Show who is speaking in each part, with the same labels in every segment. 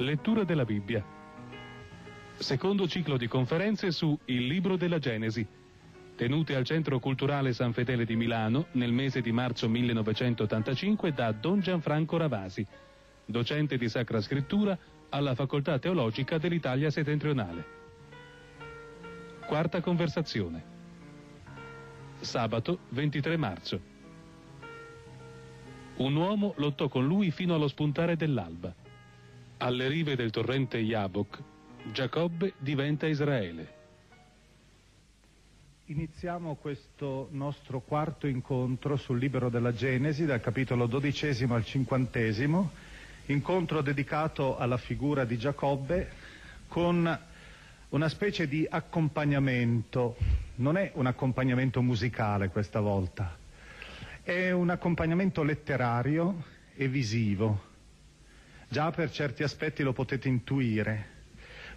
Speaker 1: Lettura della Bibbia. Secondo ciclo di conferenze su Il libro della Genesi, tenute al Centro Culturale San Fedele di Milano nel mese di marzo 1985 da Don Gianfranco Ravasi, docente di Sacra Scrittura alla Facoltà Teologica dell'Italia Settentrionale. Quarta conversazione. Sabato 23 marzo. Un uomo lottò con lui fino allo spuntare dell'alba. Alle rive del torrente Yabok, Giacobbe diventa Israele.
Speaker 2: Iniziamo questo nostro quarto incontro sul libro della Genesi, dal capitolo dodicesimo al cinquantesimo, incontro dedicato alla figura di Giacobbe con una specie di accompagnamento. Non è un accompagnamento musicale questa volta, è un accompagnamento letterario e visivo. Già per certi aspetti lo potete intuire.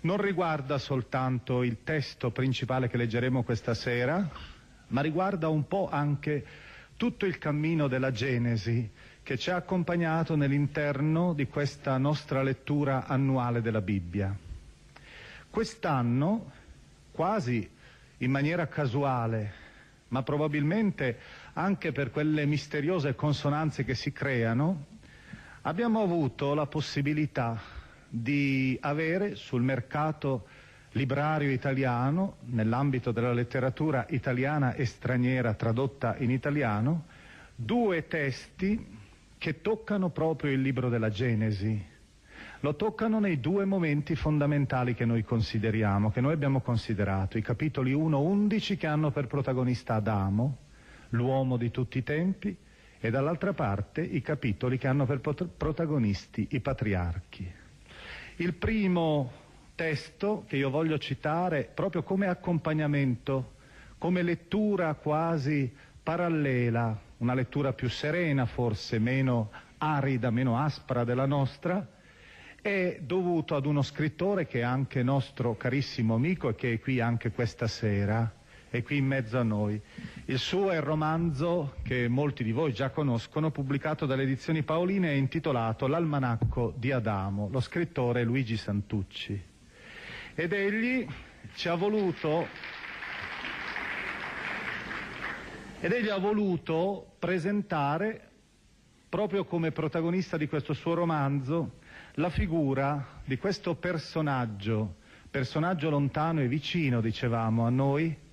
Speaker 2: Non riguarda soltanto il testo principale che leggeremo questa sera, ma riguarda un po' anche tutto il cammino della Genesi che ci ha accompagnato nell'interno di questa nostra lettura annuale della Bibbia. Quest'anno, quasi in maniera casuale, ma probabilmente anche per quelle misteriose consonanze che si creano, abbiamo avuto la possibilità di avere sul mercato librario italiano, nell'ambito della letteratura italiana e straniera tradotta in italiano, due testi che toccano proprio il libro della Genesi. Lo toccano nei due momenti fondamentali che noi consideriamo, che noi abbiamo considerato, i capitoli 1-11 che hanno per protagonista Adamo, l'uomo di tutti i tempi, e dall'altra parte i capitoli che hanno per protagonisti i patriarchi. Il primo testo che io voglio citare proprio come accompagnamento, come lettura quasi parallela, una lettura più serena forse, meno arida, meno aspra della nostra, è dovuto ad uno scrittore che è anche nostro carissimo amico e che è qui anche questa sera, è qui in mezzo a noi. Il suo è il romanzo che molti di voi già conoscono, pubblicato dalle edizioni Paoline e intitolato L'almanacco di Adamo. Lo scrittore Luigi Santucci. Ed egli ci ha voluto ed egli ha voluto presentare proprio come protagonista di questo suo romanzo la figura di questo personaggio, personaggio lontano e vicino, dicevamo, a noi,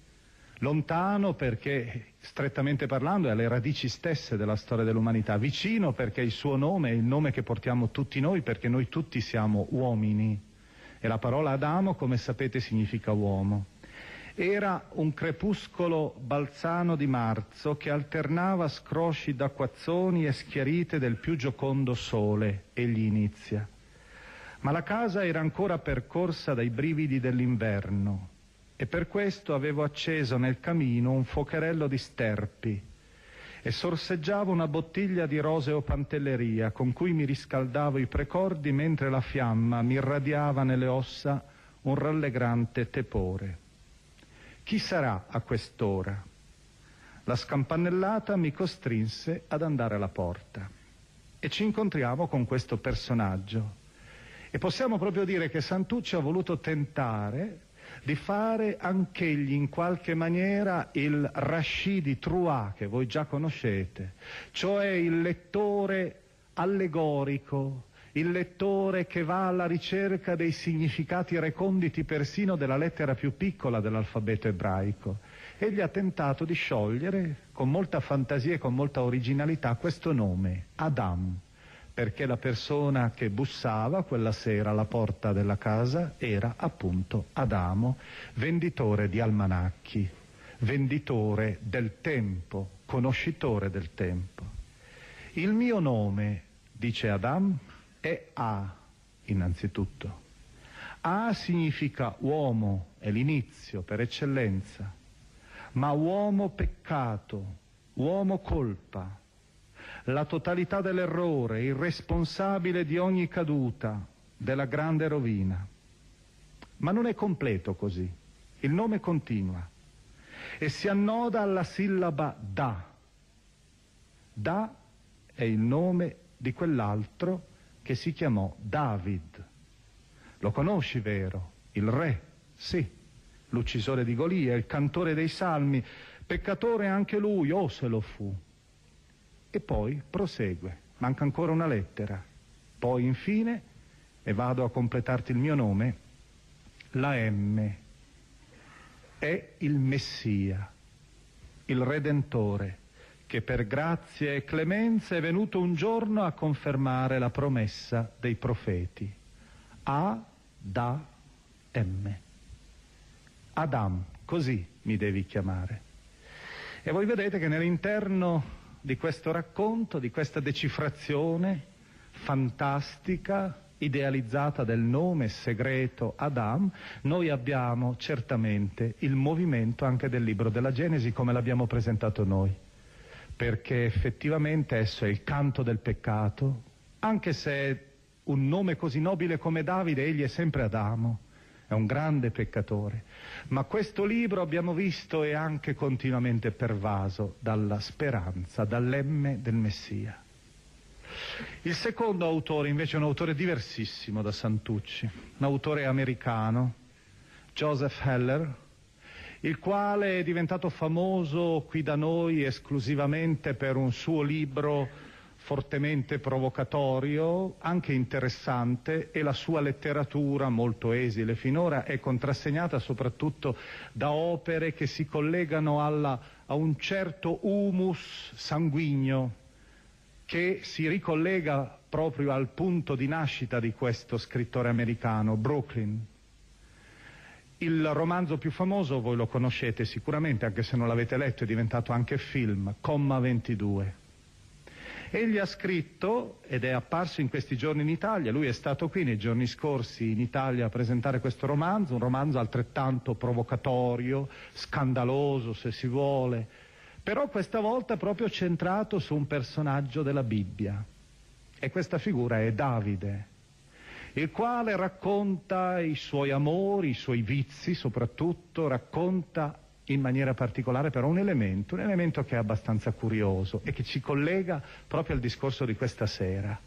Speaker 2: Lontano perché, strettamente parlando, è alle radici stesse della storia dell'umanità. Vicino perché il suo nome è il nome che portiamo tutti noi, perché noi tutti siamo uomini. E la parola Adamo, come sapete, significa uomo. Era un crepuscolo balzano di marzo che alternava scrosci d'acquazzoni e schiarite del più giocondo sole, egli inizia. Ma la casa era ancora percorsa dai brividi dell'inverno, e per questo avevo acceso nel camino un fuocherello di sterpi e sorseggiavo una bottiglia di roseo pantelleria con cui mi riscaldavo i precordi mentre la fiamma mi irradiava nelle ossa un rallegrante tepore. Chi sarà a quest'ora? La scampanellata mi costrinse ad andare alla porta e ci incontriamo con questo personaggio. E possiamo proprio dire che Santucci ha voluto tentare di fare anch'egli in qualche maniera il Rashidi Trua che voi già conoscete, cioè il lettore allegorico, il lettore che va alla ricerca dei significati reconditi persino della lettera più piccola dell'alfabeto ebraico. Egli ha tentato di sciogliere con molta fantasia e con molta originalità questo nome, Adam, perché la persona che bussava quella sera alla porta della casa era appunto Adamo, venditore di almanacchi, venditore del tempo, conoscitore del tempo. Il mio nome, dice Adam, è A, innanzitutto. A significa uomo, è l'inizio per eccellenza, ma uomo peccato, uomo colpa, la totalità dell'errore, il responsabile di ogni caduta, della grande rovina. Ma non è completo così. Il nome continua e si annoda alla sillaba da. Da è il nome di quell'altro che si chiamò David. Lo conosci, vero? Il re, sì, l'uccisore di Golia, il cantore dei salmi, peccatore anche lui, o oh, se lo fu. E poi prosegue, manca ancora una lettera. Poi infine, e vado a completarti il mio nome, la M è il Messia, il Redentore che per grazia e clemenza è venuto un giorno a confermare la promessa dei profeti. A, da, M. Adam, così mi devi chiamare. E voi vedete che nell'interno di questo racconto, di questa decifrazione fantastica, idealizzata del nome segreto Adam, noi abbiamo certamente il movimento anche del libro della Genesi come l'abbiamo presentato noi. Perché effettivamente esso è il canto del peccato, anche se un nome così nobile come Davide, egli è sempre Adamo, è un grande peccatore. Ma questo libro abbiamo visto è anche continuamente pervaso dalla speranza, dall'emme del Messia. Il secondo autore invece è un autore diversissimo da Santucci, un autore americano, Joseph Heller, il quale è diventato famoso qui da noi esclusivamente per un suo libro fortemente provocatorio, anche interessante, e la sua letteratura, molto esile finora, è contrassegnata soprattutto da opere che si collegano alla, a un certo humus sanguigno che si ricollega proprio al punto di nascita di questo scrittore americano, Brooklyn. Il romanzo più famoso voi lo conoscete sicuramente, anche se non l'avete letto, è diventato anche film, Comma 22. Egli ha scritto, ed è apparso in questi giorni in Italia, lui è stato qui nei giorni scorsi in Italia a presentare questo romanzo, un romanzo altrettanto provocatorio, scandaloso se si vuole, però questa volta proprio centrato su un personaggio della Bibbia. E questa figura è Davide il quale racconta i suoi amori, i suoi vizi soprattutto, racconta in maniera particolare però un elemento, un elemento che è abbastanza curioso e che ci collega proprio al discorso di questa sera.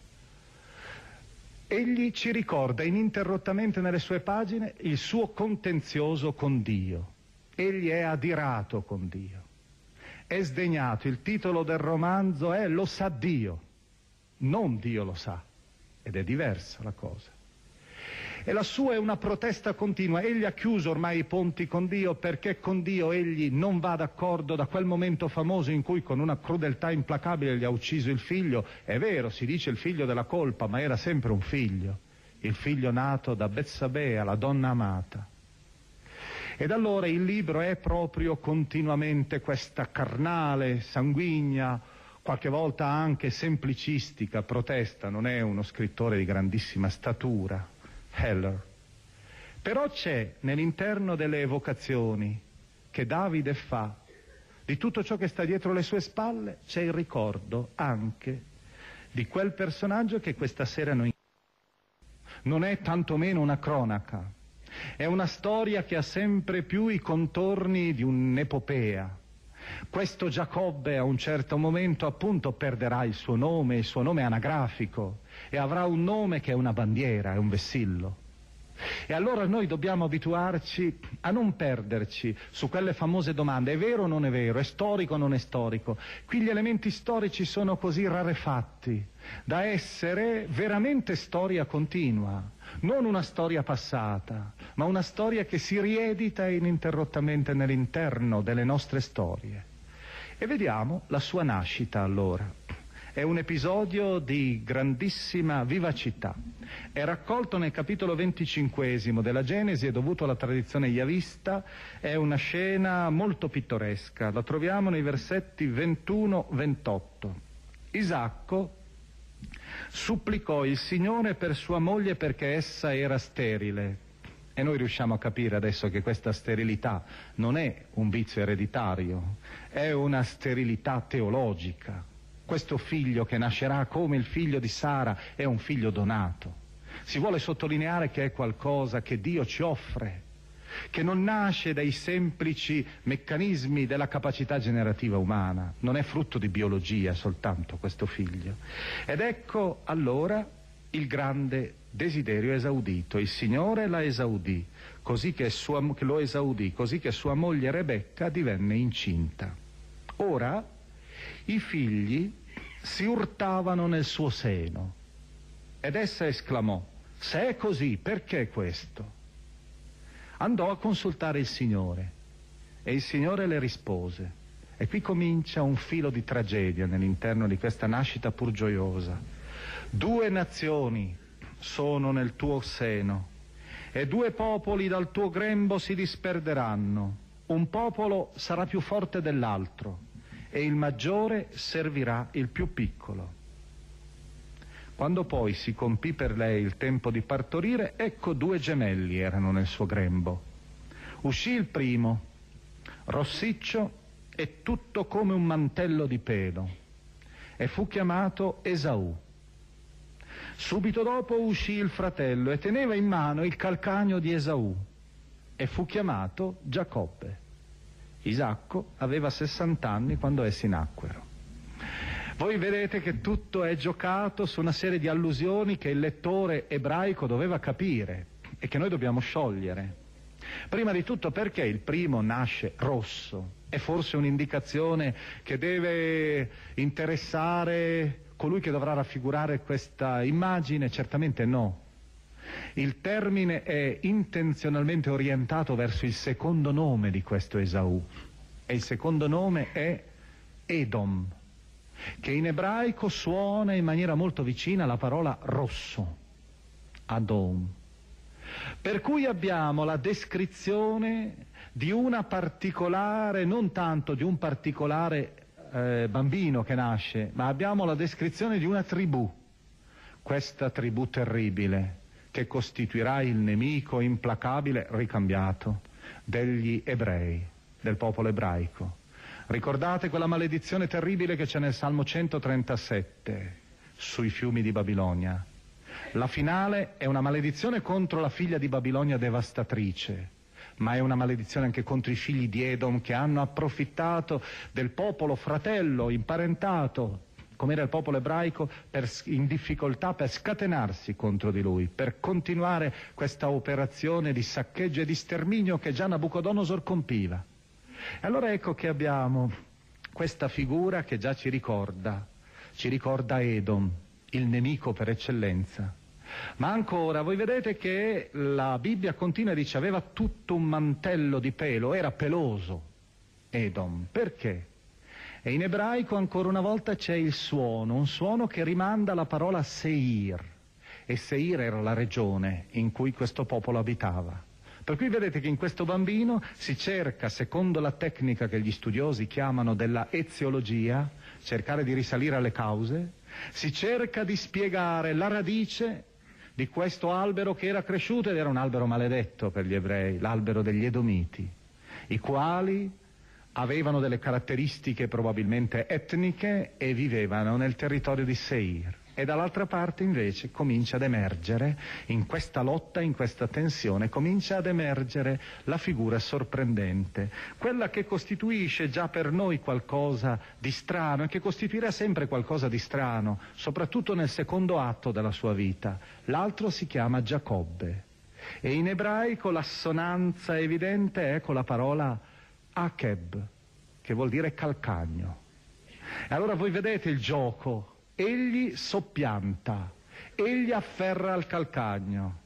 Speaker 2: Egli ci ricorda ininterrottamente nelle sue pagine il suo contenzioso con Dio. Egli è adirato con Dio. È sdegnato. Il titolo del romanzo è Lo sa Dio. Non Dio lo sa. Ed è diversa la cosa e la sua è una protesta continua. Egli ha chiuso ormai i ponti con Dio perché con Dio egli non va d'accordo da quel momento famoso in cui con una crudeltà implacabile gli ha ucciso il figlio. È vero, si dice il figlio della colpa, ma era sempre un figlio, il figlio nato da Betsabea, la donna amata. Ed allora il libro è proprio continuamente questa carnale, sanguigna, qualche volta anche semplicistica protesta, non è uno scrittore di grandissima statura, Heller. Però c'è nell'interno delle evocazioni che Davide fa di tutto ciò che sta dietro le sue spalle, c'è il ricordo anche di quel personaggio che questa sera noi non è tantomeno una cronaca, è una storia che ha sempre più i contorni di un'epopea. Questo Giacobbe a un certo momento appunto perderà il suo nome, il suo nome anagrafico, e avrà un nome che è una bandiera, è un vessillo. E allora noi dobbiamo abituarci a non perderci su quelle famose domande, è vero o non è vero, è storico o non è storico. Qui gli elementi storici sono così rarefatti da essere veramente storia continua, non una storia passata, ma una storia che si riedita ininterrottamente nell'interno delle nostre storie. E vediamo la sua nascita allora. È un episodio di grandissima vivacità. È raccolto nel capitolo venticinquesimo della Genesi, è dovuto alla tradizione yavista, è una scena molto pittoresca. La troviamo nei versetti 21-28. Isacco supplicò il Signore per sua moglie perché essa era sterile. E noi riusciamo a capire adesso che questa sterilità non è un vizio ereditario, è una sterilità teologica questo figlio che nascerà come il figlio di Sara è un figlio donato. Si vuole sottolineare che è qualcosa che Dio ci offre, che non nasce dai semplici meccanismi della capacità generativa umana, non è frutto di biologia soltanto questo figlio. Ed ecco allora il grande desiderio esaudito, il Signore la esaudì, così che, sua, che lo esaudì, così che sua moglie Rebecca divenne incinta. Ora i figli si urtavano nel suo seno. Ed essa esclamò, se è così, perché questo? Andò a consultare il Signore e il Signore le rispose. E qui comincia un filo di tragedia nell'interno di questa nascita pur gioiosa. Due nazioni sono nel tuo seno e due popoli dal tuo grembo si disperderanno. Un popolo sarà più forte dell'altro e il maggiore servirà il più piccolo. Quando poi si compì per lei il tempo di partorire, ecco due gemelli erano nel suo grembo. Uscì il primo, rossiccio e tutto come un mantello di pelo, e fu chiamato Esaù. Subito dopo uscì il fratello e teneva in mano il calcagno di Esaù, e fu chiamato Giacobbe. Isacco aveva 60 anni quando essi nacquero. Voi vedete che tutto è giocato su una serie di allusioni che il lettore ebraico doveva capire e che noi dobbiamo sciogliere. Prima di tutto perché il primo nasce rosso? È forse un'indicazione che deve interessare colui che dovrà raffigurare questa immagine? Certamente no. Il termine è intenzionalmente orientato verso il secondo nome di questo Esaù e il secondo nome è Edom, che in ebraico suona in maniera molto vicina alla parola rosso, Adom. Per cui abbiamo la descrizione di una particolare, non tanto di un particolare eh, bambino che nasce, ma abbiamo la descrizione di una tribù, questa tribù terribile, che costituirà il nemico implacabile ricambiato degli ebrei, del popolo ebraico. Ricordate quella maledizione terribile che c'è nel Salmo 137 sui fiumi di Babilonia. La finale è una maledizione contro la figlia di Babilonia devastatrice, ma è una maledizione anche contro i figli di Edom che hanno approfittato del popolo fratello, imparentato, come era il popolo ebraico, per, in difficoltà per scatenarsi contro di lui, per continuare questa operazione di saccheggio e di sterminio che già Nabucodonosor compiva. E allora ecco che abbiamo questa figura che già ci ricorda, ci ricorda Edom, il nemico per eccellenza. Ma ancora, voi vedete che la Bibbia continua e dice aveva tutto un mantello di pelo, era peloso Edom. Perché? E in ebraico ancora una volta c'è il suono, un suono che rimanda alla parola Seir. E Seir era la regione in cui questo popolo abitava. Per cui vedete che in questo bambino si cerca, secondo la tecnica che gli studiosi chiamano della eziologia, cercare di risalire alle cause, si cerca di spiegare la radice di questo albero che era cresciuto ed era un albero maledetto per gli ebrei, l'albero degli Edomiti, i quali avevano delle caratteristiche probabilmente etniche e vivevano nel territorio di Seir e dall'altra parte invece comincia ad emergere, in questa lotta, in questa tensione, comincia ad emergere la figura sorprendente, quella che costituisce già per noi qualcosa di strano e che costituirà sempre qualcosa di strano, soprattutto nel secondo atto della sua vita. L'altro si chiama Giacobbe e in ebraico l'assonanza evidente è con la parola Akeb, che vuol dire calcagno. E allora voi vedete il gioco egli soppianta, egli afferra il calcagno,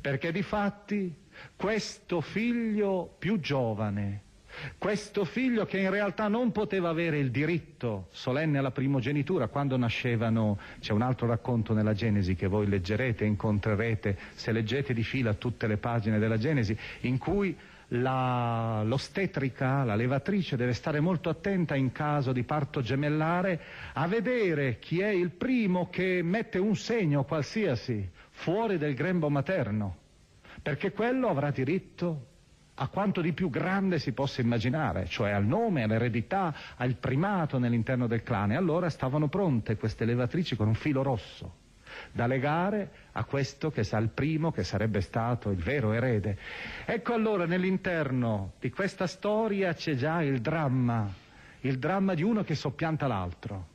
Speaker 2: perché di fatti questo figlio più giovane, questo figlio che in realtà non poteva avere il diritto solenne alla primogenitura quando nascevano, c'è un altro racconto nella Genesi che voi leggerete, incontrerete se leggete di fila tutte le pagine della Genesi, in cui la, l'ostetrica, la levatrice deve stare molto attenta in caso di parto gemellare a vedere chi è il primo che mette un segno qualsiasi fuori del grembo materno, perché quello avrà diritto a quanto di più grande si possa immaginare, cioè al nome, all'eredità, al primato nell'interno del clan. E allora stavano pronte queste levatrici con un filo rosso da legare a questo che sa il primo, che sarebbe stato il vero erede. Ecco allora nell'interno di questa storia c'è già il dramma, il dramma di uno che soppianta l'altro,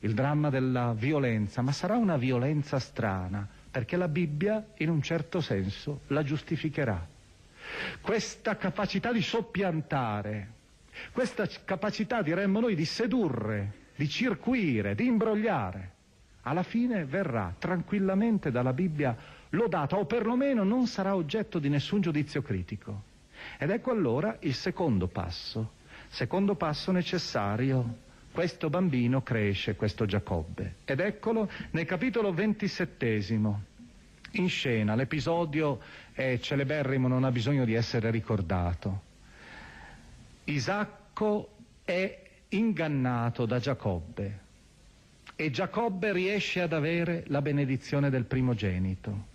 Speaker 2: il dramma della violenza, ma sarà una violenza strana, perché la Bibbia in un certo senso la giustificherà. Questa capacità di soppiantare, questa capacità, diremmo noi, di sedurre, di circuire, di imbrogliare, alla fine verrà tranquillamente dalla Bibbia lodata o perlomeno non sarà oggetto di nessun giudizio critico. Ed ecco allora il secondo passo, secondo passo necessario. Questo bambino cresce, questo Giacobbe. Ed eccolo nel capitolo ventisettesimo, in scena, l'episodio è celeberrimo, non ha bisogno di essere ricordato. Isacco è ingannato da Giacobbe e Giacobbe riesce ad avere la benedizione del primogenito.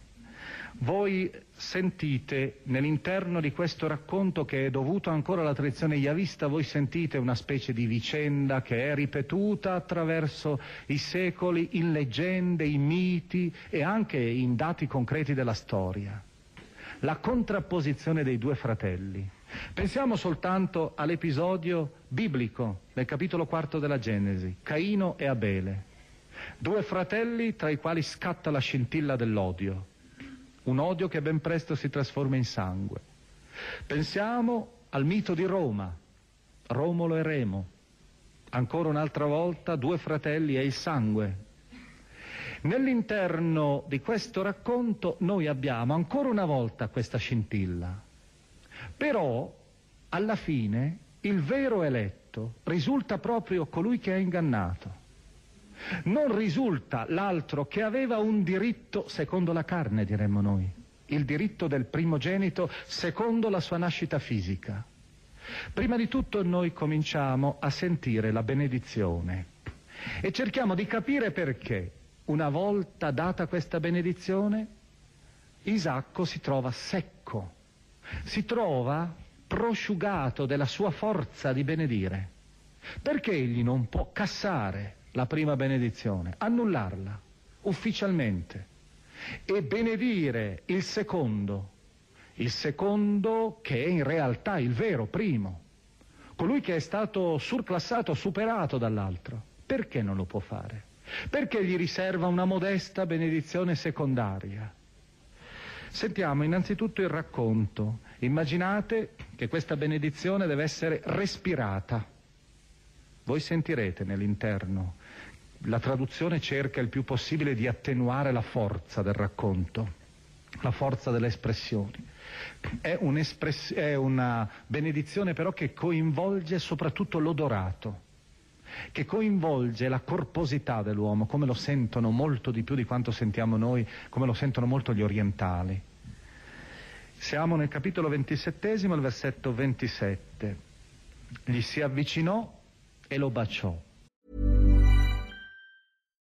Speaker 2: Voi sentite nell'interno di questo racconto che è dovuto ancora alla tradizione yavista, voi sentite una specie di vicenda che è ripetuta attraverso i secoli in leggende, in miti e anche in dati concreti della storia. La contrapposizione dei due fratelli. Pensiamo soltanto all'episodio biblico nel capitolo quarto della Genesi, Caino e Abele. Due fratelli tra i quali scatta la scintilla dell'odio, un odio che ben presto si trasforma in sangue. Pensiamo al mito di Roma, Romolo e Remo. Ancora un'altra volta due fratelli e il sangue. Nell'interno di questo racconto noi abbiamo ancora una volta questa scintilla. Però alla fine il vero eletto risulta proprio colui che ha ingannato. Non risulta l'altro che aveva un diritto secondo la carne, diremmo noi, il diritto del primogenito secondo la sua nascita fisica. Prima di tutto noi cominciamo a sentire la benedizione e cerchiamo di capire perché, una volta data questa benedizione, Isacco si trova secco, si trova prosciugato della sua forza di benedire. Perché egli non può cassare la prima benedizione, annullarla ufficialmente e benedire il secondo, il secondo che è in realtà il vero primo, colui che è stato surclassato, superato dall'altro. Perché non lo può fare? Perché gli riserva una modesta benedizione secondaria? Sentiamo innanzitutto il racconto. Immaginate che questa benedizione deve essere respirata. Voi sentirete nell'interno la traduzione cerca il più possibile di attenuare la forza del racconto, la forza delle espressioni. È, è una benedizione però che coinvolge soprattutto l'odorato, che coinvolge la corposità dell'uomo, come lo sentono molto di più di quanto sentiamo noi, come lo sentono molto gli orientali. Siamo nel capitolo ventisettesimo, il versetto 27. Gli si avvicinò e lo baciò.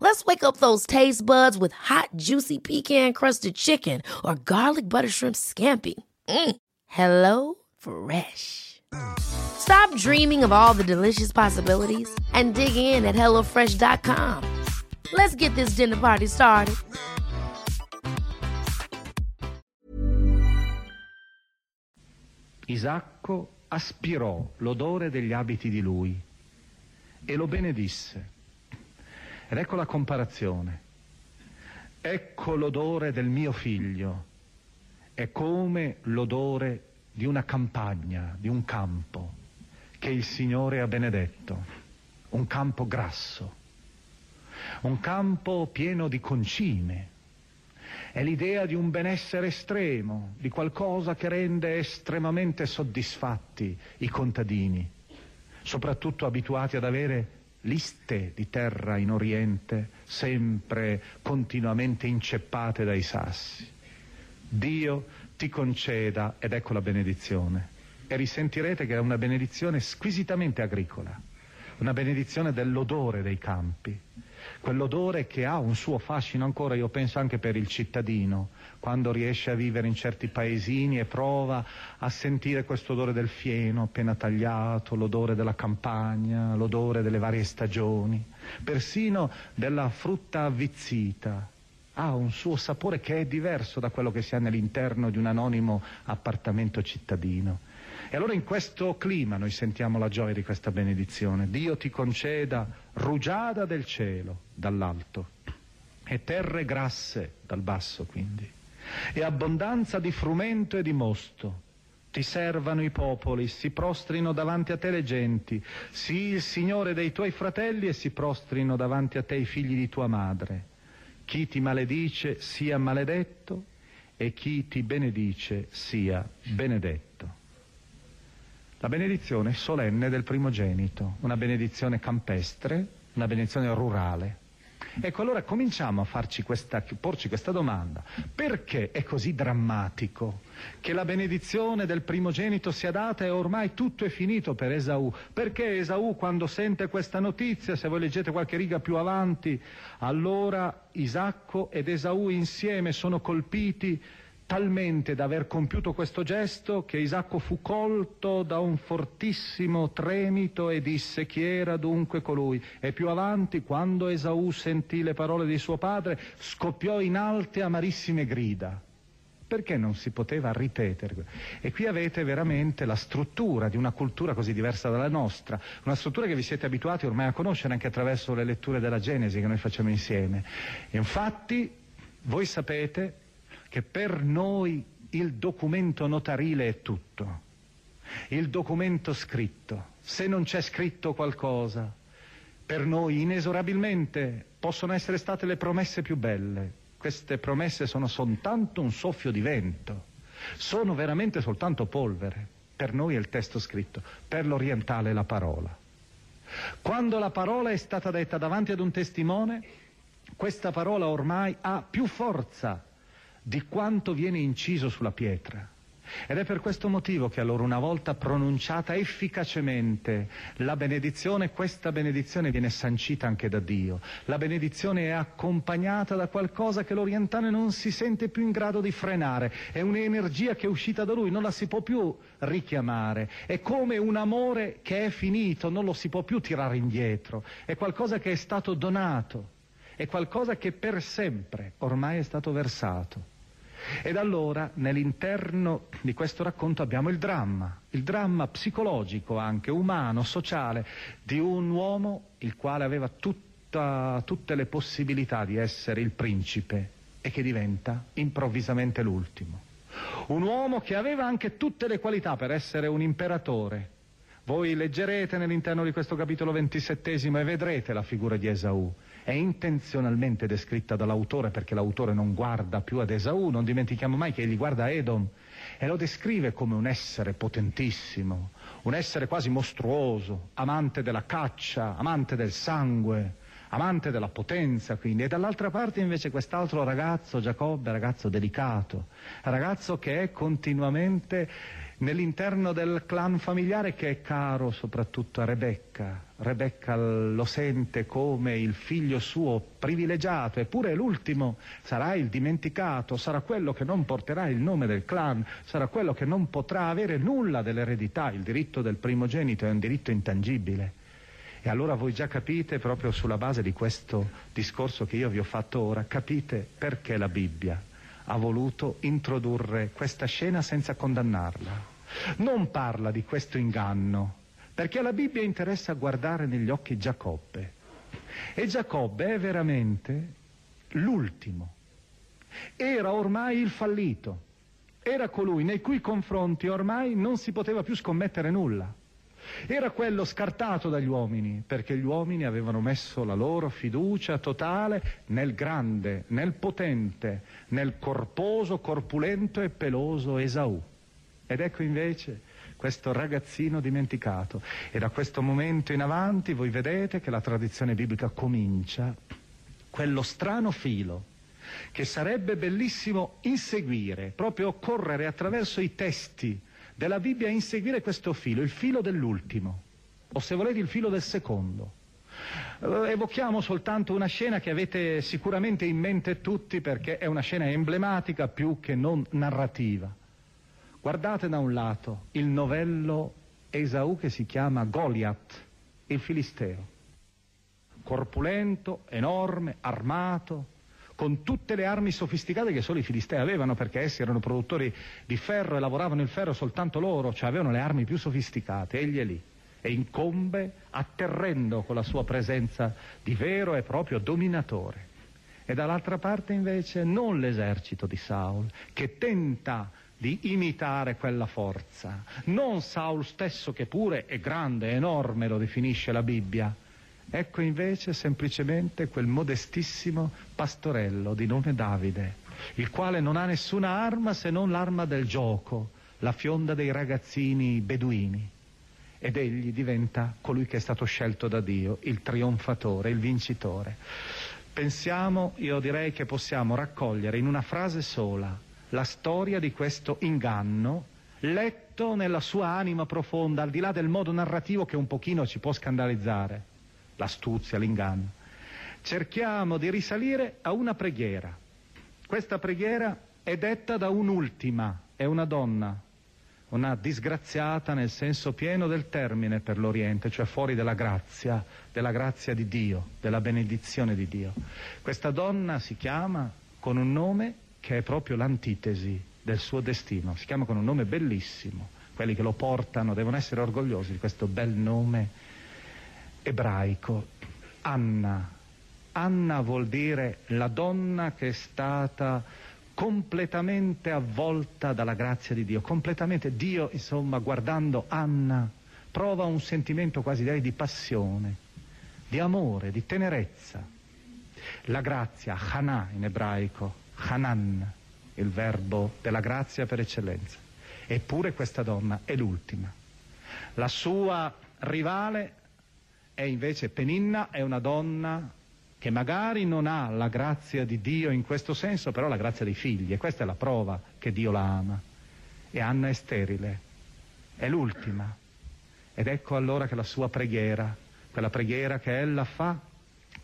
Speaker 3: Let's wake up those taste buds with hot, juicy pecan-crusted chicken or garlic butter shrimp scampi. Mm. Hello Fresh. Stop dreaming of all the delicious possibilities and dig in at HelloFresh.com. Let's get this dinner party started.
Speaker 2: Isacco aspirò l'odore degli abiti di lui e lo benedisse. Ed ecco la comparazione. Ecco l'odore del mio figlio. È come l'odore di una campagna, di un campo, che il Signore ha benedetto. Un campo grasso, un campo pieno di concime. È l'idea di un benessere estremo, di qualcosa che rende estremamente soddisfatti i contadini, soprattutto abituati ad avere liste di terra in Oriente, sempre continuamente inceppate dai sassi. Dio ti conceda, ed ecco la benedizione, e risentirete che è una benedizione squisitamente agricola, una benedizione dell'odore dei campi, quell'odore che ha un suo fascino ancora, io penso anche per il cittadino, quando riesce a vivere in certi paesini e prova a sentire questo odore del fieno appena tagliato, l'odore della campagna, l'odore delle varie stagioni, persino della frutta avvizzita. Ha un suo sapore che è diverso da quello che si ha nell'interno di un anonimo appartamento cittadino. E allora in questo clima noi sentiamo la gioia di questa benedizione. Dio ti conceda rugiada del cielo dall'alto e terre grasse dal basso quindi, e abbondanza di frumento e di mosto. Ti servano i popoli, si prostrino davanti a te le genti, sii il Signore dei tuoi fratelli e si prostrino davanti a te i figli di tua madre. Chi ti maledice sia maledetto e chi ti benedice sia benedetto. La benedizione solenne del primogenito, una benedizione campestre, una benedizione rurale. Ecco, allora cominciamo a questa, porci questa domanda. Perché è così drammatico che la benedizione del primogenito sia data e ormai tutto è finito per Esaù? Perché Esaù quando sente questa notizia, se voi leggete qualche riga più avanti, allora Isacco ed Esaù insieme sono colpiti talmente da aver compiuto questo gesto che Isacco fu colto da un fortissimo tremito e disse chi era dunque colui. E più avanti, quando Esaù sentì le parole di suo padre, scoppiò in alte amarissime grida. Perché non si poteva ripetere? E qui avete veramente la struttura di una cultura così diversa dalla nostra, una struttura che vi siete abituati ormai a conoscere anche attraverso le letture della Genesi che noi facciamo insieme. Infatti, voi sapete che per noi il documento notarile è tutto, il documento scritto. Se non c'è scritto qualcosa, per noi inesorabilmente possono essere state le promesse più belle. Queste promesse sono soltanto un soffio di vento, sono veramente soltanto polvere. Per noi è il testo scritto, per l'orientale la parola. Quando la parola è stata detta davanti ad un testimone, questa parola ormai ha più forza di quanto viene inciso sulla pietra. Ed è per questo motivo che allora una volta pronunciata efficacemente la benedizione, questa benedizione viene sancita anche da Dio. La benedizione è accompagnata da qualcosa che l'orientale non si sente più in grado di frenare, è un'energia che è uscita da lui, non la si può più richiamare, è come un amore che è finito, non lo si può più tirare indietro, è qualcosa che è stato donato, è qualcosa che per sempre ormai è stato versato. Ed allora nell'interno di questo racconto abbiamo il dramma, il dramma psicologico anche, umano, sociale, di un uomo il quale aveva tutta, tutte le possibilità di essere il principe e che diventa improvvisamente l'ultimo. Un uomo che aveva anche tutte le qualità per essere un imperatore. Voi leggerete nell'interno di questo capitolo ventisettesimo e vedrete la figura di Esaù. È intenzionalmente descritta dall'autore perché l'autore non guarda più ad Esaù, non dimentichiamo mai che egli guarda Edom e lo descrive come un essere potentissimo, un essere quasi mostruoso, amante della caccia, amante del sangue, amante della potenza quindi, e dall'altra parte invece quest'altro ragazzo, Giacobbe, ragazzo delicato, ragazzo che è continuamente nell'interno del clan familiare che è caro soprattutto a Rebecca. Rebecca lo sente come il figlio suo privilegiato, eppure l'ultimo sarà il dimenticato, sarà quello che non porterà il nome del clan, sarà quello che non potrà avere nulla dell'eredità. Il diritto del primogenito è un diritto intangibile. E allora voi già capite, proprio sulla base di questo discorso che io vi ho fatto ora, capite perché la Bibbia ha voluto introdurre questa scena senza condannarla. Non parla di questo inganno, perché alla Bibbia interessa guardare negli occhi Giacobbe. E Giacobbe è veramente l'ultimo. Era ormai il fallito. Era colui nei cui confronti ormai non si poteva più scommettere nulla. Era quello scartato dagli uomini, perché gli uomini avevano messo la loro fiducia totale nel grande, nel potente, nel corposo, corpulento e peloso Esaù. Ed ecco invece questo ragazzino dimenticato. E da questo momento in avanti voi vedete che la tradizione biblica comincia quello strano filo che sarebbe bellissimo inseguire, proprio correre attraverso i testi della Bibbia e inseguire questo filo, il filo dell'ultimo, o se volete il filo del secondo. Eh, evochiamo soltanto una scena che avete sicuramente in mente tutti perché è una scena emblematica più che non narrativa. Guardate da un lato il novello Esaù che si chiama Goliath, il filisteo, corpulento, enorme, armato, con tutte le armi sofisticate che solo i filistei avevano, perché essi erano produttori di ferro e lavoravano il ferro soltanto loro, cioè avevano le armi più sofisticate, egli è lì e incombe atterrendo con la sua presenza di vero e proprio dominatore. E dall'altra parte invece non l'esercito di Saul, che tenta di imitare quella forza. Non Saul stesso che pure è grande, enorme, lo definisce la Bibbia. Ecco invece semplicemente quel modestissimo pastorello di nome Davide, il quale non ha nessuna arma se non l'arma del gioco, la fionda dei ragazzini beduini. Ed egli diventa colui che è stato scelto da Dio, il trionfatore, il vincitore. Pensiamo, io direi che possiamo raccogliere in una frase sola la storia di questo inganno letto nella sua anima profonda, al di là del modo narrativo che un pochino ci può scandalizzare, l'astuzia, l'inganno. Cerchiamo di risalire a una preghiera. Questa preghiera è detta da un'ultima, è una donna, una disgraziata nel senso pieno del termine per l'Oriente, cioè fuori della grazia, della grazia di Dio, della benedizione di Dio. Questa donna si chiama con un nome che è proprio l'antitesi del suo destino. Si chiama con un nome bellissimo. Quelli che lo portano devono essere orgogliosi di questo bel nome ebraico. Anna. Anna vuol dire la donna che è stata completamente avvolta dalla grazia di Dio, completamente Dio, insomma, guardando Anna, prova un sentimento quasi direi di passione, di amore, di tenerezza. La grazia, Hana in ebraico, Hanan, il verbo della grazia per eccellenza. Eppure questa donna è l'ultima. La sua rivale è invece Peninna, è una donna che magari non ha la grazia di Dio in questo senso, però la grazia dei figli, e questa è la prova che Dio la ama. E Anna è sterile, è l'ultima. Ed ecco allora che la sua preghiera, quella preghiera che ella fa,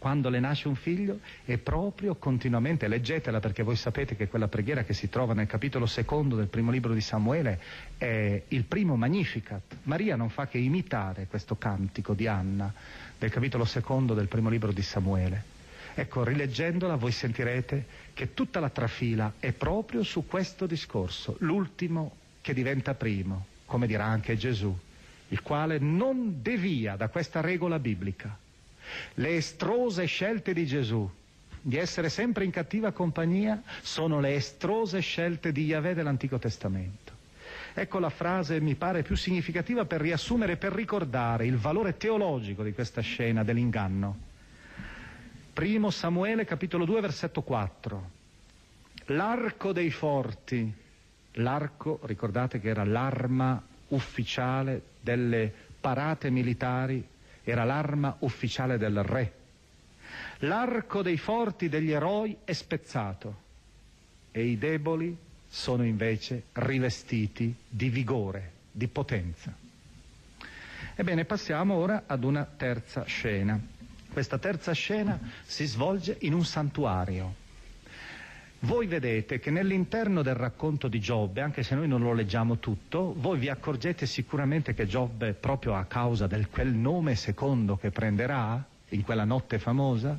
Speaker 2: quando le nasce un figlio è proprio continuamente, leggetela perché voi sapete che quella preghiera che si trova nel capitolo secondo del primo libro di Samuele è il primo Magnificat. Maria non fa che imitare questo cantico di Anna del capitolo secondo del primo libro di Samuele. Ecco, rileggendola voi sentirete che tutta la trafila è proprio su questo discorso, l'ultimo che diventa primo, come dirà anche Gesù, il quale non devia da questa regola biblica le estrose scelte di Gesù di essere sempre in cattiva compagnia sono le estrose scelte di Yahweh dell'Antico Testamento. Ecco la frase mi pare più significativa per riassumere e per ricordare il valore teologico di questa scena dell'inganno. Primo Samuele capitolo 2 versetto 4. L'arco dei forti, l'arco ricordate che era l'arma ufficiale delle parate militari, era l'arma ufficiale del re L'arco dei forti degli eroi è spezzato e i deboli sono invece rivestiti di vigore, di potenza. Ebbene, passiamo ora ad una terza scena. Questa terza scena si svolge in un santuario. Voi vedete che nell'interno del racconto di Giobbe, anche se noi non lo leggiamo tutto, voi vi accorgete sicuramente che Giobbe, proprio a causa del quel nome secondo che prenderà, in quella notte famosa,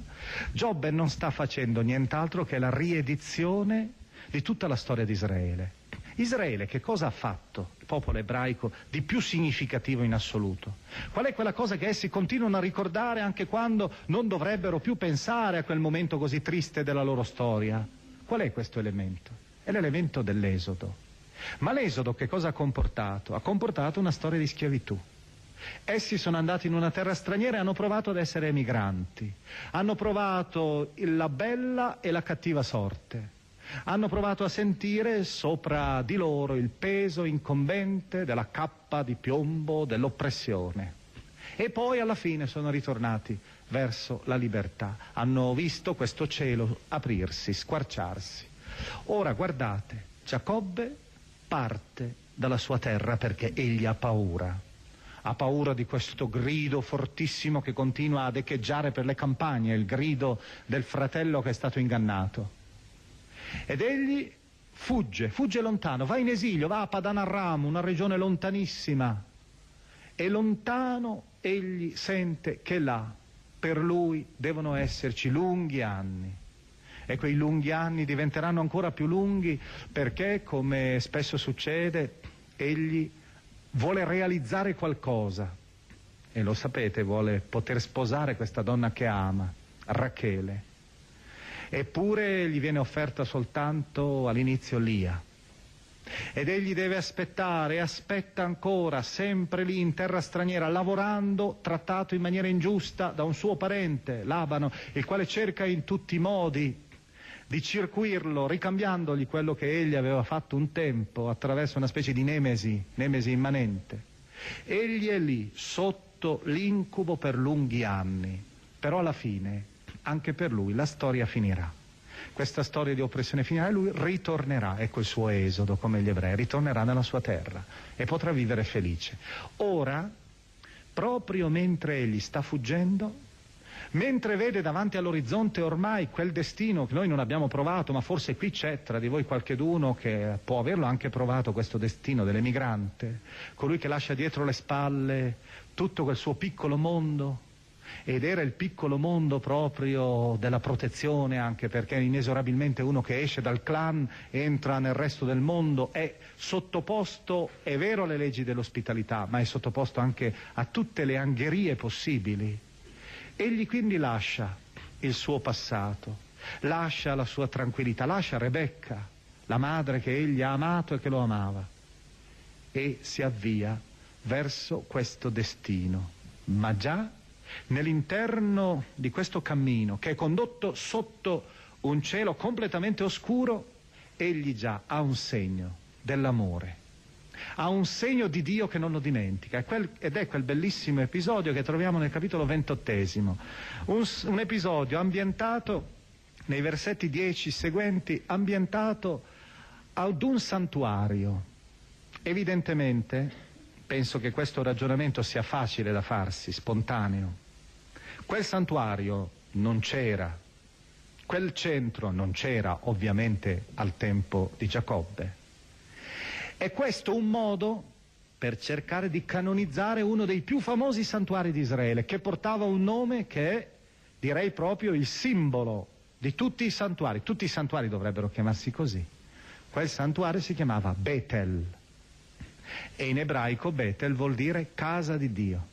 Speaker 2: Giobbe non sta facendo nient'altro che la riedizione di tutta la storia di Israele. Israele che cosa ha fatto, il popolo ebraico, di più significativo in assoluto? Qual è quella cosa che essi continuano a ricordare anche quando non dovrebbero più pensare a quel momento così triste della loro storia? Qual è questo elemento? È l'elemento dell'esodo. Ma l'esodo che cosa ha comportato? Ha comportato una storia di schiavitù. Essi sono andati in una terra straniera e hanno provato ad essere emigranti. Hanno provato la bella e la cattiva sorte. Hanno provato a sentire sopra di loro il peso incombente della cappa di piombo dell'oppressione. E poi alla fine sono ritornati verso la libertà. Hanno visto questo cielo aprirsi, squarciarsi. Ora guardate, Giacobbe parte dalla sua terra perché egli ha paura ha paura di questo grido fortissimo che continua ad echeggiare per le campagne, il grido del fratello che è stato ingannato. Ed egli fugge, fugge lontano, va in esilio, va a Padanarram, una regione lontanissima. E lontano egli sente che là, per lui, devono esserci lunghi anni. E quei lunghi anni diventeranno ancora più lunghi perché, come spesso succede, egli vuole realizzare qualcosa e lo sapete, vuole poter sposare questa donna che ama, Rachele. Eppure gli viene offerta soltanto all'inizio Lia. Ed egli deve aspettare aspetta ancora, sempre lì in terra straniera, lavorando, trattato in maniera ingiusta da un suo parente, Labano, il quale cerca in tutti i modi di circuirlo, ricambiandogli quello che egli aveva fatto un tempo attraverso una specie di nemesi, nemesi immanente. Egli è lì, sotto l'incubo per lunghi anni, però alla fine, anche per lui, la storia finirà. Questa storia di oppressione finirà e lui ritornerà, ecco il suo esodo come gli ebrei, ritornerà nella sua terra e potrà vivere felice. Ora, proprio mentre egli sta fuggendo, mentre vede davanti all'orizzonte ormai quel destino che noi non abbiamo provato, ma forse qui c'è tra di voi qualcheduno che può averlo anche provato questo destino dell'emigrante, colui che lascia dietro le spalle tutto quel suo piccolo mondo, ed era il piccolo mondo proprio della protezione, anche perché inesorabilmente uno che esce dal clan entra nel resto del mondo, è sottoposto, è vero, alle leggi dell'ospitalità, ma è sottoposto anche a tutte le angherie possibili. Egli quindi lascia il suo passato, lascia la sua tranquillità, lascia Rebecca, la madre che egli ha amato e che lo amava, e si avvia verso questo destino. Ma già nell'interno di questo cammino, che è condotto sotto un cielo completamente oscuro, egli già ha un segno dell'amore ha un segno di Dio che non lo dimentica ed è quel bellissimo episodio che troviamo nel capitolo ventottesimo, un, un episodio ambientato nei versetti 10 seguenti, ambientato ad un santuario. Evidentemente, penso che questo ragionamento sia facile da farsi, spontaneo. Quel santuario non c'era, quel centro non c'era ovviamente al tempo di Giacobbe. È questo un modo per cercare di canonizzare uno dei più famosi santuari di Israele, che portava un nome che è, direi proprio, il simbolo di tutti i santuari. Tutti i santuari dovrebbero chiamarsi così. Quel santuario si chiamava Betel e in ebraico Betel vuol dire casa di Dio.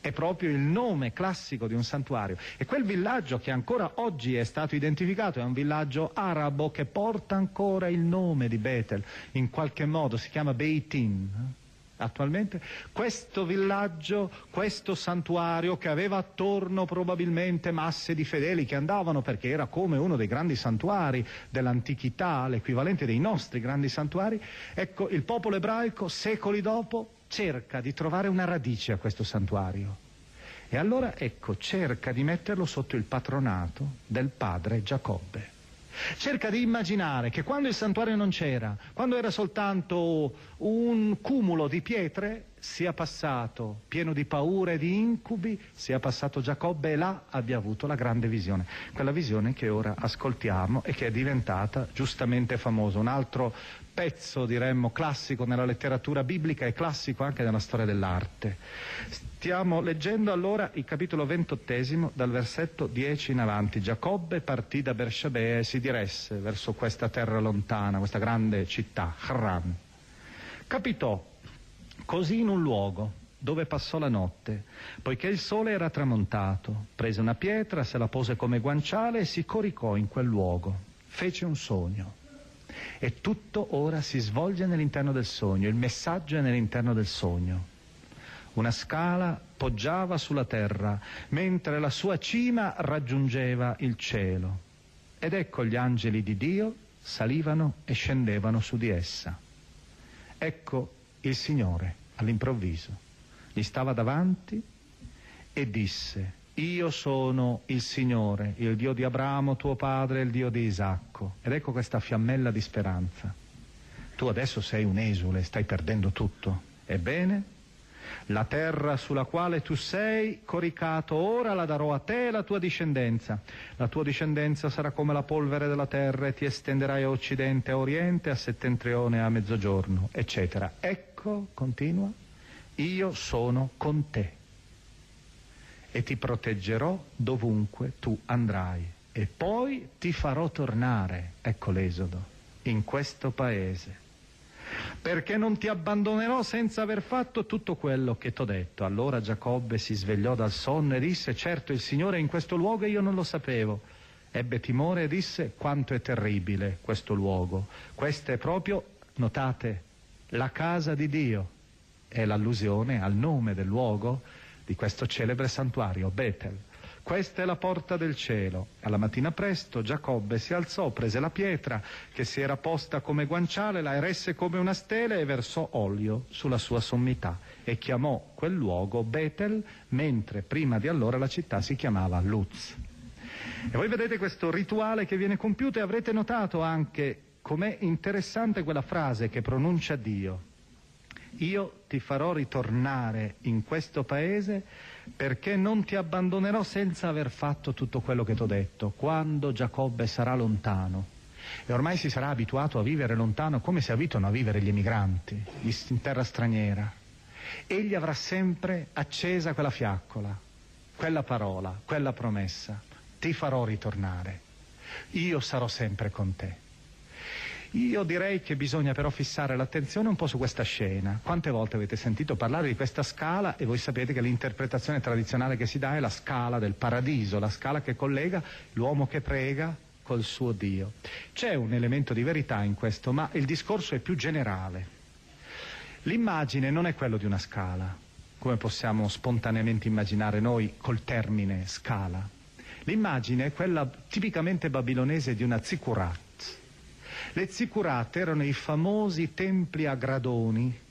Speaker 2: È proprio il nome classico di un santuario. E quel villaggio che ancora oggi è stato identificato è un villaggio arabo che porta ancora il nome di Betel, in qualche modo si chiama Beitin. Attualmente questo villaggio, questo santuario che aveva attorno probabilmente masse di fedeli che andavano perché era come uno dei grandi santuari dell'antichità, l'equivalente dei nostri grandi santuari, ecco il popolo ebraico secoli dopo cerca di trovare una radice a questo santuario. E allora, ecco, cerca di metterlo sotto il patronato del padre Giacobbe. Cerca di immaginare che quando il santuario non c'era, quando era soltanto un cumulo di pietre, sia passato pieno di paure e di incubi, sia passato Giacobbe e là abbia avuto la grande visione. Quella visione che ora ascoltiamo e che è diventata giustamente famosa. Un altro pezzo, diremmo, classico nella letteratura biblica e classico anche nella storia dell'arte. Stiamo leggendo allora il capitolo ventottesimo dal versetto 10 in avanti. Giacobbe partì da Bershabea e si diresse verso questa terra lontana, questa grande città, Haran. Capitò così in un luogo dove passò la notte, poiché il sole era tramontato, prese una pietra, se la pose come guanciale e si coricò in quel luogo. Fece un sogno. E tutto ora si svolge nell'interno del sogno, il messaggio è nell'interno del sogno. Una scala poggiava sulla terra, mentre la sua cima raggiungeva il cielo. Ed ecco gli angeli di Dio salivano e scendevano su di essa. Ecco il Signore all'improvviso. Gli stava davanti e disse, io sono il Signore, il Dio di Abramo, tuo padre, il Dio di Isacco. Ed ecco questa fiammella di speranza. Tu adesso sei un esule, stai perdendo tutto. Ebbene, la terra sulla quale tu sei coricato, ora la darò a te e alla tua discendenza. La tua discendenza sarà come la polvere della terra e ti estenderai a occidente, a oriente, a settentrione, a mezzogiorno, eccetera. Ecco, continua, io sono con te e ti proteggerò dovunque tu andrai e poi ti farò tornare, ecco l'esodo, in questo paese, perché non ti abbandonerò senza aver fatto tutto quello che t'ho detto. Allora Giacobbe si svegliò dal sonno e disse, certo il Signore è in questo luogo e io non lo sapevo. Ebbe timore e disse, quanto è terribile questo luogo. Questa è proprio, notate, la casa di Dio. È l'allusione al nome del luogo di questo celebre santuario, Betel. Questa è la porta del cielo. Alla mattina presto Giacobbe si alzò, prese la pietra che si era posta come guanciale, la eresse come una stela e versò olio sulla sua sommità e chiamò quel luogo Betel, mentre prima di allora la città si chiamava Luz. E voi vedete questo rituale che viene compiuto e avrete notato anche com'è interessante quella frase che pronuncia Dio io ti farò ritornare in questo paese perché non ti abbandonerò senza aver fatto tutto quello che ti ho detto, quando Giacobbe sarà lontano. E ormai si sarà abituato a vivere lontano come si abituano a vivere gli emigranti, in terra straniera. Egli avrà sempre accesa quella fiaccola, quella parola, quella promessa. Ti farò ritornare. Io sarò sempre con te. Io direi che bisogna però fissare l'attenzione un po' su questa scena. Quante volte avete sentito parlare di questa scala e voi sapete che l'interpretazione tradizionale che si dà è la scala del paradiso, la scala che collega l'uomo che prega col suo Dio. C'è un elemento di verità in questo, ma il discorso è più generale. L'immagine non è quello di una scala, come possiamo spontaneamente immaginare noi col termine scala. L'immagine è quella tipicamente babilonese di una zikurat le zicurate erano i famosi templi a gradoni.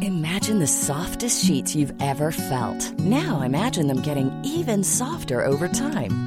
Speaker 4: Imagine the softest sheets you've ever felt. Now imagine them getting even softer over time.